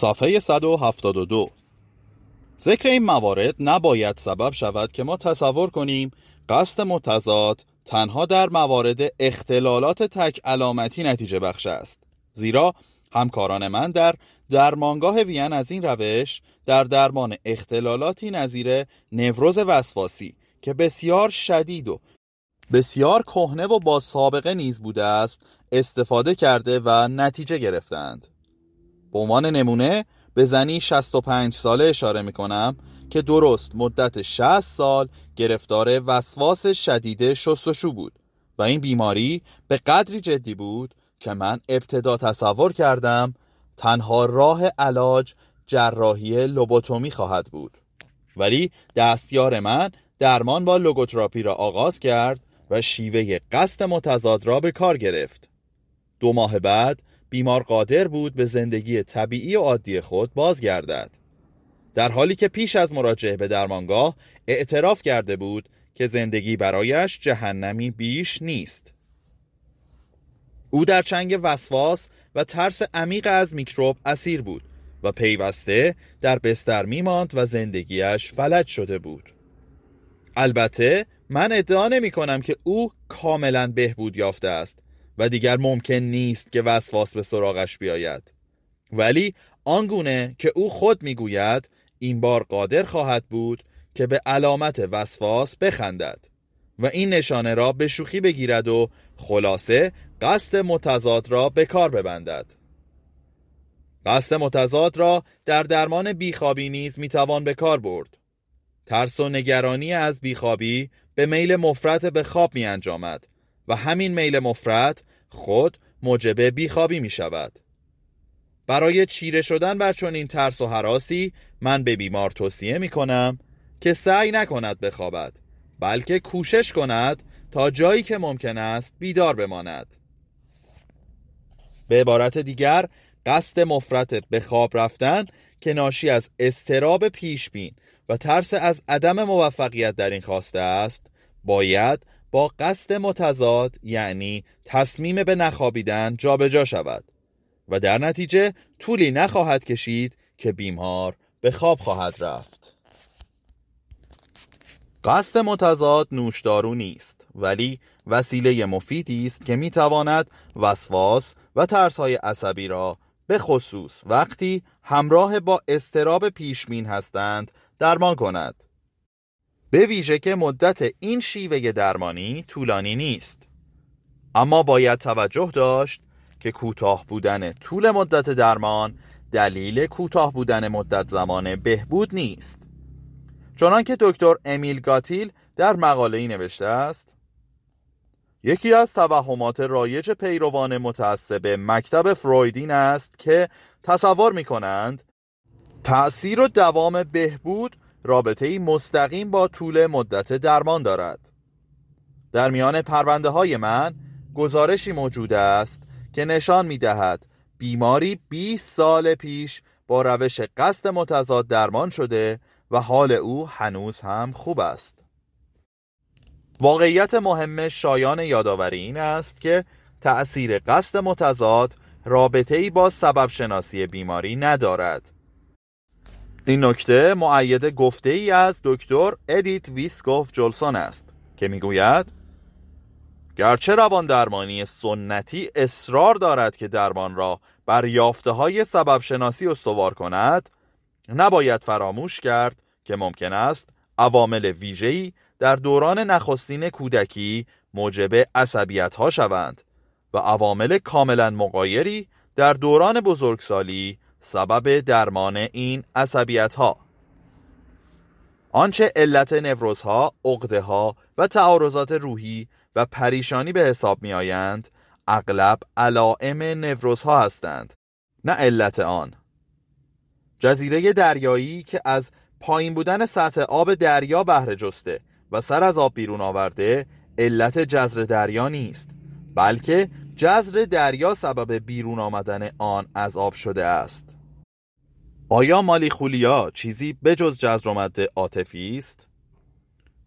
صفحه 172 ذکر این موارد نباید سبب شود که ما تصور کنیم قصد متضاد تنها در موارد اختلالات تک علامتی نتیجه بخش است زیرا همکاران من در درمانگاه وین از این روش در درمان اختلالاتی نظیر نوروز وسواسی که بسیار شدید و بسیار کهنه و با سابقه نیز بوده است استفاده کرده و نتیجه گرفتند. به عنوان نمونه به زنی 65 ساله اشاره می کنم که درست مدت 60 سال گرفتار وسواس شدید شستشو بود و این بیماری به قدری جدی بود که من ابتدا تصور کردم تنها راه علاج جراحی لوبوتومی خواهد بود. ولی دستیار من درمان با لوگوتراپی را آغاز کرد و شیوه قصد متضاد را به کار گرفت. دو ماه بعد بیمار قادر بود به زندگی طبیعی و عادی خود بازگردد. در حالی که پیش از مراجعه به درمانگاه اعتراف کرده بود که زندگی برایش جهنمی بیش نیست. او در چنگ وسواس و ترس عمیق از میکروب اسیر بود و پیوسته در بستر میماند و زندگیش فلج شده بود. البته من ادعا نمی کنم که او کاملا بهبود یافته است. و دیگر ممکن نیست که وسواس به سراغش بیاید. ولی آنگونه که او خود می‌گوید این بار قادر خواهد بود که به علامت وسواس بخندد و این نشانه را به شوخی بگیرد و خلاصه قصد متضاد را به کار ببندد. قصد متضاد را در درمان بیخوابی نیز می‌توان به کار برد. ترس و نگرانی از بیخوابی به میل مفرط به خواب می انجامد و همین میل مفرط خود موجب بیخوابی می شود برای چیره شدن بر چنین ترس و حراسی من به بیمار توصیه می کنم که سعی نکند بخوابد بلکه کوشش کند تا جایی که ممکن است بیدار بماند. به عبارت دیگر قصد مفرط به خواب رفتن که ناشی از استراب پیشبین و ترس از عدم موفقیت در این خواسته است باید با قصد متضاد یعنی تصمیم به نخوابیدن جابجا شود. و در نتیجه طولی نخواهد کشید که بیمار به خواب خواهد رفت. قصد متضاد نوشدارو نیست ولی وسیله مفیدی است که می‌تواند وسواس و ترسهای عصبی را به خصوص وقتی همراه با استراب پیشمین هستند درمان کند. به ویژه که مدت این شیوه درمانی طولانی نیست. اما باید توجه داشت که کوتاه بودن طول مدت درمان دلیل کوتاه بودن مدت زمان بهبود نیست. چنان که دکتر امیل گاتیل در مقاله ای نوشته است یکی از توهمات رایج پیروان متعصب مکتب فرویدین است که تصور می کنند تأثیر و دوام بهبود رابطه مستقیم با طول مدت درمان دارد. در میان پرونده های من گزارشی موجود است که نشان می دهد بیماری 20 سال پیش با روش قصد متضاد درمان شده و حال او هنوز هم خوب است. واقعیت مهم شایان یادآوری این است که تأثیر قصد متضاد رابطه ای با سبب شناسی بیماری ندارد. این نکته مؤید گفته ای از دکتر ادیت ویسکوف جولسون است که می‌گوید گرچه روان درمانی سنتی اصرار دارد که درمان را بر یافته های سبب شناسی استوار کند نباید فراموش کرد که ممکن است عوامل ویژه‌ای در دوران نخستین کودکی موجب عصبیت ها شوند و عوامل کاملا مقایری در دوران بزرگسالی سبب درمان این عصبیت ها آنچه علت نوروزها، عقده ها و تعارضات روحی و پریشانی به حساب می آیند اغلب علائم نوروزها هستند نه علت آن. جزیره دریایی که از پایین بودن سطح آب دریا بهره جسته و سر از آب بیرون آورده علت جزر دریا نیست بلکه جزر دریا سبب بیرون آمدن آن از آب شده است. آیا مالیخولیا چیزی بجز جزر و مد عاطفی است؟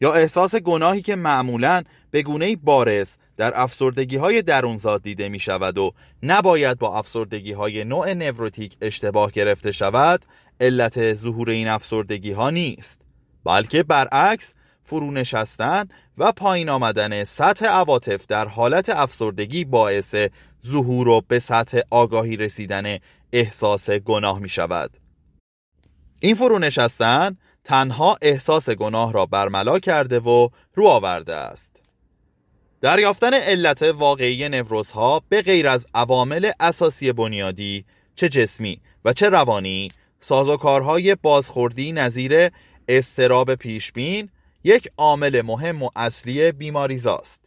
یا احساس گناهی که معمولا به گونه بارز در افسردگی های درونزاد دیده می شود و نباید با افسردگی های نوع نوروتیک اشتباه گرفته شود علت ظهور این افسردگی ها نیست بلکه برعکس فرونشستن و پایین آمدن سطح عواطف در حالت افسردگی باعث ظهور و به سطح آگاهی رسیدن احساس گناه می شود. این فرونشستن تنها احساس گناه را برملا کرده و رو آورده است. دریافتن علت واقعی نوروزها به غیر از عوامل اساسی بنیادی چه جسمی و چه روانی سازوکارهای بازخوردی نظیر استراب پیشبین یک عامل مهم و اصلی بیماریزاست.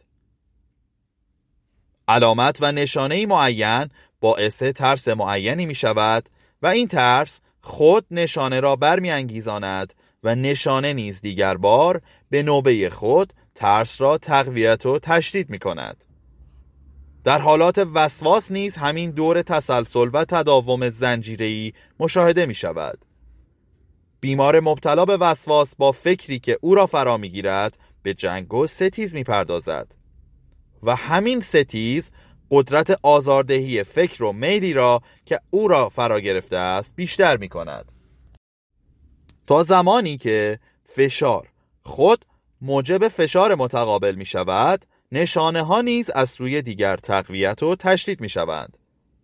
علامت و نشانه معین باعث ترس معینی می شود و این ترس خود نشانه را برمیانگیزاند و نشانه نیز دیگر بار به نوبه خود ترس را تقویت و تشدید می کند در حالات وسواس نیز همین دور تسلسل و تداوم زنجیری مشاهده می شود بیمار مبتلا به وسواس با فکری که او را فرا می‌گیرد به جنگ و ستیز می‌پردازد. و همین ستیز قدرت آزاردهی فکر و میلی را که او را فرا گرفته است بیشتر می کند تا زمانی که فشار خود موجب فشار متقابل می شود نشانه ها نیز از سوی دیگر تقویت و تشدید می شوند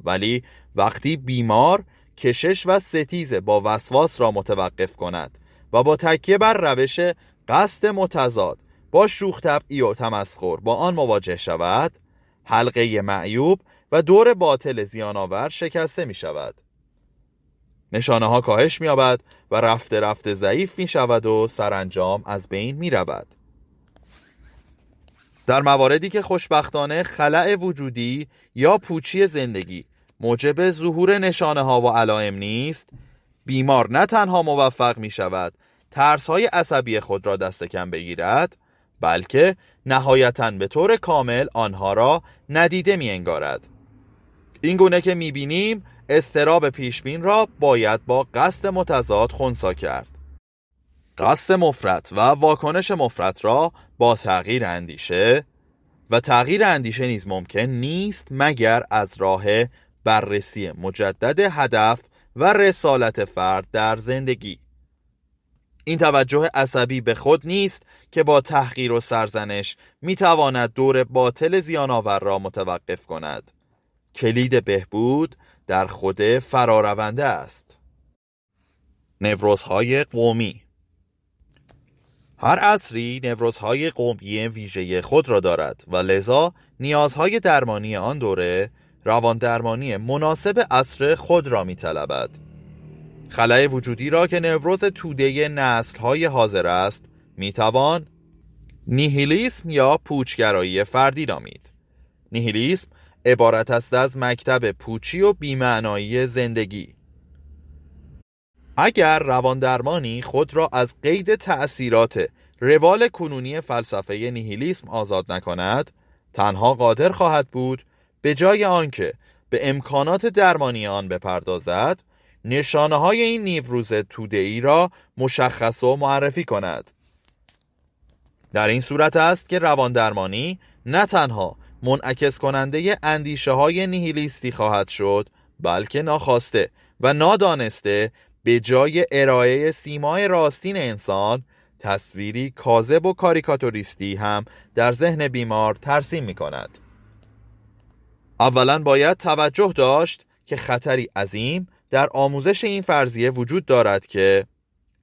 ولی وقتی بیمار کشش و ستیز با وسواس را متوقف کند و با تکیه بر روش قصد متضاد با شوخ طبعی و تمسخر با آن مواجه شود حلقه معیوب و دور باطل زیانآور شکسته می شود نشانه ها کاهش می و رفته رفته ضعیف می شود و سرانجام از بین می رود در مواردی که خوشبختانه خلع وجودی یا پوچی زندگی موجب ظهور نشانه ها و علائم نیست؟ بیمار نه تنها موفق می شود ترس های عصبی خود را دست کم بگیرد بلکه نهایتا به طور کامل آنها را ندیده می انگارد این گونه که می بینیم استراب پیشبین را باید با قصد متضاد خونسا کرد. قصد مفرت و واکنش مفرت را با تغییر اندیشه و تغییر اندیشه نیز ممکن نیست مگر از راه بررسی مجدد هدف و رسالت فرد در زندگی. این توجه عصبی به خود نیست که با تحقیر و سرزنش می‌تواند دور باطل زیانآور را متوقف کند. کلید بهبود در خود فرارونده است. نوروزهای قومی. هر عصری نوروزهای قومی ویژه خود را دارد و لذا نیازهای درمانی آن دوره روان درمانی مناسب عصر خود را می طلبد. خلای وجودی را که نوروز توده نسل های حاضر است می توان نیهیلیسم یا پوچگرایی فردی نامید. نیهیلیسم عبارت است از مکتب پوچی و بیمعنایی زندگی اگر رواندرمانی خود را از قید تأثیرات روال کنونی فلسفه نیهیلیسم آزاد نکند تنها قادر خواهد بود به جای آنکه به امکانات درمانی آن بپردازد نشانه های این نیوروز توده ای را مشخص و معرفی کند. در این صورت است که روان درمانی نه تنها منعکس کننده اندیشه های نیهیلیستی خواهد شد بلکه ناخواسته و نادانسته به جای ارائه سیمای راستین انسان تصویری کاذب و کاریکاتوریستی هم در ذهن بیمار ترسیم می کند اولا باید توجه داشت که خطری عظیم در آموزش این فرضیه وجود دارد که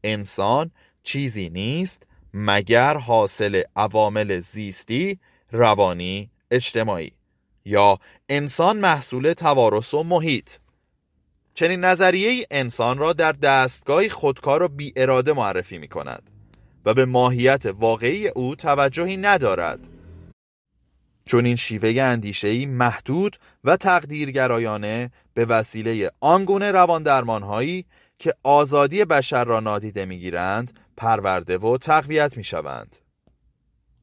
انسان چیزی نیست مگر حاصل عوامل زیستی، روانی، اجتماعی یا انسان محصول توارث و محیط. چنین نظریه انسان را در دستگاه خودکار و بی اراده معرفی می کند و به ماهیت واقعی او توجهی ندارد. چون این شیوه اندیشهی محدود و تقدیرگرایانه به وسیله آنگونه روان درمانهایی که آزادی بشر را نادیده می‌گیرند پرورده و تقویت می شوند.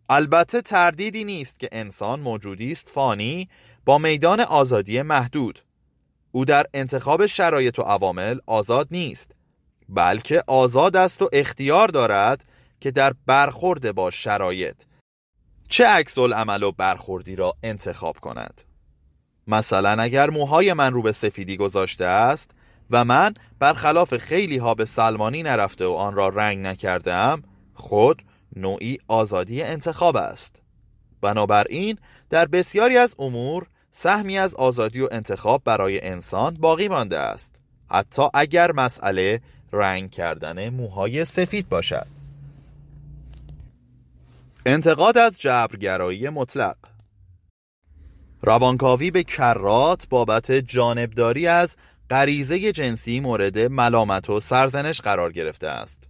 البته تردیدی نیست که انسان موجودی است فانی با میدان آزادی محدود او در انتخاب شرایط و عوامل آزاد نیست بلکه آزاد است و اختیار دارد که در برخورد با شرایط چه عکس عمل و برخوردی را انتخاب کند؟ مثلا اگر موهای من رو به سفیدی گذاشته است و من برخلاف خیلی ها به سلمانی نرفته و آن را رنگ نکردم خود نوعی آزادی انتخاب است. بنابراین در بسیاری از امور سهمی از آزادی و انتخاب برای انسان باقی مانده است. حتی اگر مسئله رنگ کردن موهای سفید باشد. انتقاد از جبرگرایی مطلق. روانکاوی به کرات بابت جانبداری از غریزه جنسی مورد ملامت و سرزنش قرار گرفته است.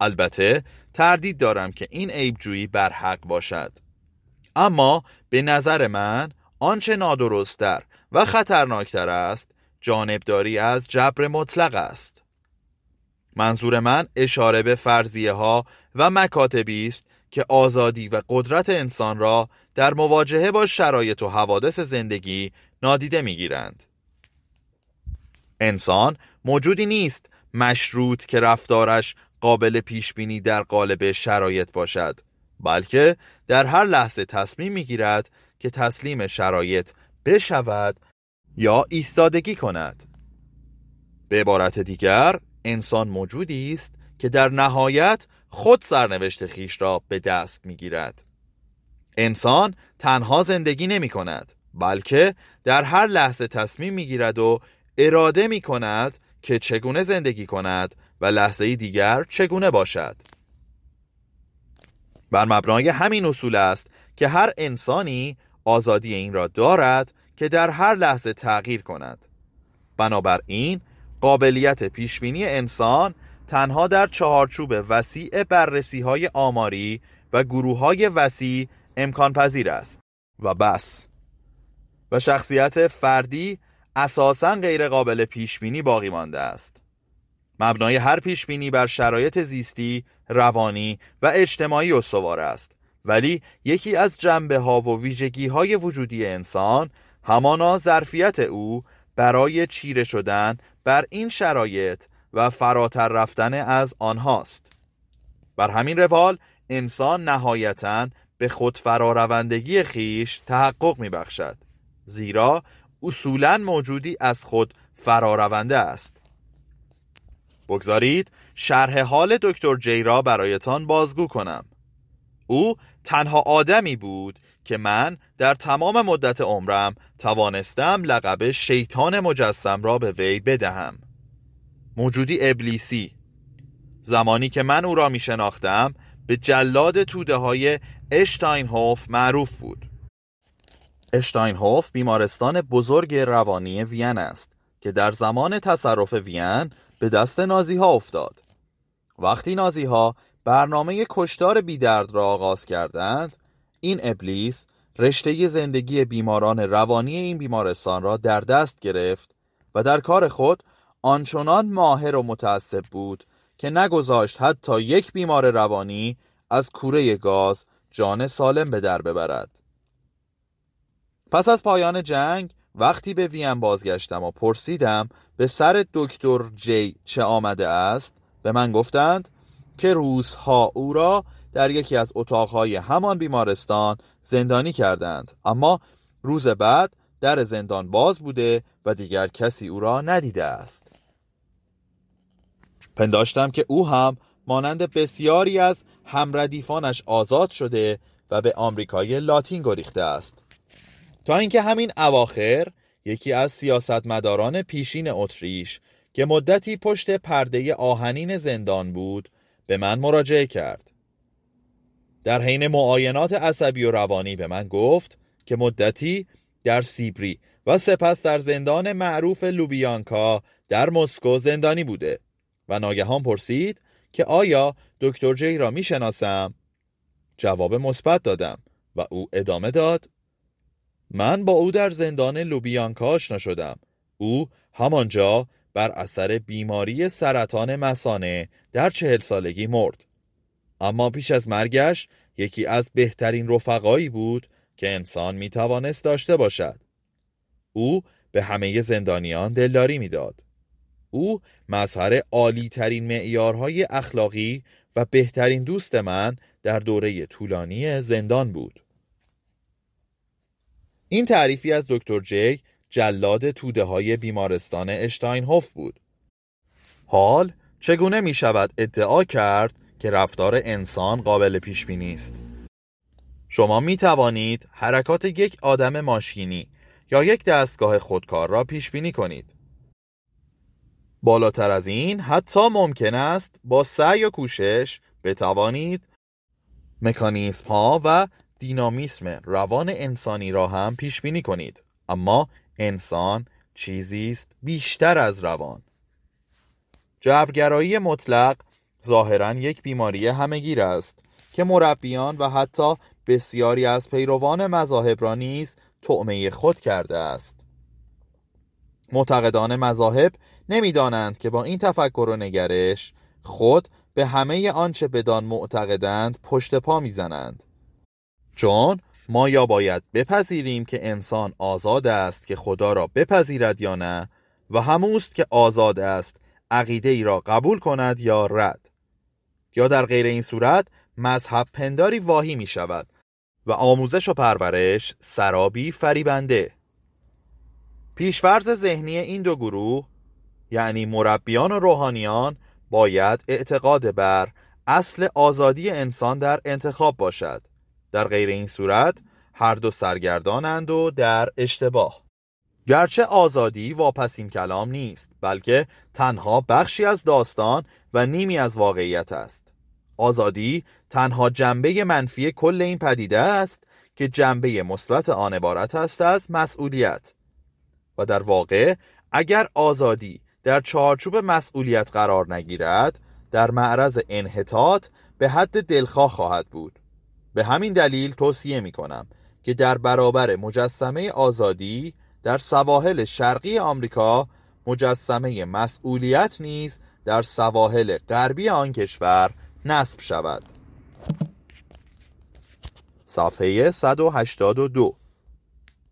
البته تردید دارم که این عیبجویی بر حق باشد. اما به نظر من آنچه نادرستتر و خطرناکتر است جانبداری از جبر مطلق است. منظور من اشاره به فرضیه ها و مکاتبی است که آزادی و قدرت انسان را در مواجهه با شرایط و حوادث زندگی نادیده می‌گیرند. انسان موجودی نیست مشروط که رفتارش قابل پیش بینی در قالب شرایط باشد بلکه در هر لحظه تصمیم می‌گیرد که تسلیم شرایط بشود یا ایستادگی کند به عبارت دیگر انسان موجودی است که در نهایت خود سرنوشت خیش را به دست می‌گیرد. انسان تنها زندگی نمی کند بلکه در هر لحظه تصمیم می گیرد و اراده می کند که چگونه زندگی کند و لحظه دیگر چگونه باشد. بر مبنای همین اصول است که هر انسانی آزادی این را دارد که در هر لحظه تغییر کند. بنابراین قابلیت پیشبینی انسان تنها در چهارچوب وسیع بررسی های آماری و گروه های وسیع امکان پذیر است. و بس. و شخصیت فردی اساسا غیر قابل پیش بینی باقی مانده است. مبنای هر پیش بینی بر شرایط زیستی، روانی و اجتماعی استوار است. ولی یکی از جنبه ها و ویژگی های وجودی انسان همانا ظرفیت او برای چیره شدن بر این شرایط و فراتر رفتن از آنهاست. بر همین روال انسان نهایتا به خود فراروندگی خیش تحقق می بخشد زیرا اصولا موجودی از خود فرارونده است. بگذارید شرح حال دکتر جی را برایتان بازگو کنم. او تنها آدمی بود که من در تمام مدت عمرم توانستم لقب شیطان مجسم را به وی بدهم. موجودی ابلیسی. زمانی که من او را می شناختم به جلاد توده های اشتاینهوف معروف بود. اشتاینهوف بیمارستان بزرگ روانی وین است که در زمان تصرف وین به دست نازی ها افتاد. وقتی نازی ها برنامه کشتار بیدرد را آغاز کردند این ابلیس رشته زندگی بیماران روانی این بیمارستان را در دست گرفت و در کار خود آنچنان ماهر و متعصب بود که نگذاشت حتی یک بیمار روانی از کوره گاز جان سالم به در ببرد. پس از پایان جنگ وقتی به وین بازگشتم و پرسیدم به سر دکتر جی چه آمده است به من گفتند که روزها او را در یکی از اتاقهای همان بیمارستان زندانی کردند. اما روز بعد در زندان باز بوده و دیگر کسی او را ندیده است. پنداشتم که او هم مانند بسیاری از همردیفانش آزاد شده و به آمریکای لاتین گریخته است. تا اینکه همین اواخر یکی از سیاستمداران پیشین اتریش که مدتی پشت پرده آهنین زندان بود به من مراجعه کرد. در حین معاینات عصبی و روانی به من گفت که مدتی در سیبری و سپس در زندان معروف لوبیانکا در مسکو زندانی بوده و ناگهان پرسید که آیا دکتر جی را می شناسم؟ جواب مثبت دادم و او ادامه داد من با او در زندان لوبیانکا آشنا شدم او همانجا بر اثر بیماری سرطان مسانه در چهل سالگی مرد اما پیش از مرگش یکی از بهترین رفقایی بود که انسان می توانست داشته باشد. او به همه زندانیان دلداری می‌داد. او مظهر عالی ترین معیارهای اخلاقی و بهترین دوست من در دوره طولانی زندان بود. این تعریفی از دکتر جی جلاد توده های بیمارستان اشتاینهوف بود. حال چگونه می شود ادعا کرد که رفتار انسان قابل پیش بینی است؟ شما می توانید حرکات یک آدم ماشینی یا یک دستگاه خودکار را پیش بینی کنید. بالاتر از این حتی ممکن است با سعی و کوشش بتوانید مکانیسم ها و دینامیسم روان انسانی را هم پیش بینی کنید. اما انسان چیزی است بیشتر از روان. جبرگرایی مطلق ظاهرا یک بیماری همهگیر است که مربیان و حتی بسیاری از پیروان مذاهب را نیز طعمه خود کرده است. معتقدان مذاهب نمی‌دانند که با این تفکر و نگرش خود به همه آنچه بدان معتقدند پشت پا می‌زنند. چون ما یا باید بپذیریم که انسان آزاد است که خدا را بپذیرد یا نه و هموست که آزاد است عقیده ای را قبول کند یا رد. یا در غیر این صورت مذهب پنداری واهی می شود و آموزش و پرورش سرابی فریبنده. پیشفرز ذهنی این دو گروه یعنی مربیان و روحانیان باید اعتقاد بر اصل آزادی انسان در انتخاب باشد. در غیر این صورت هر دو سرگردانند و در اشتباه. گرچه آزادی واپسین کلام نیست بلکه تنها بخشی از داستان و نیمی از واقعیت است. آزادی تنها جنبه منفی کل این پدیده است که جنبه مثبت آن عبارت است از مسئولیت. و در واقع اگر آزادی در چارچوب مسئولیت قرار نگیرد در معرض انحطاط به حد دلخواه خواهد بود. به همین دلیل توصیه می کنم که در برابر مجسمه آزادی در سواحل شرقی آمریکا مجسمه مسئولیت نیز در سواحل غربی آن کشور نصب شود. صفحه 182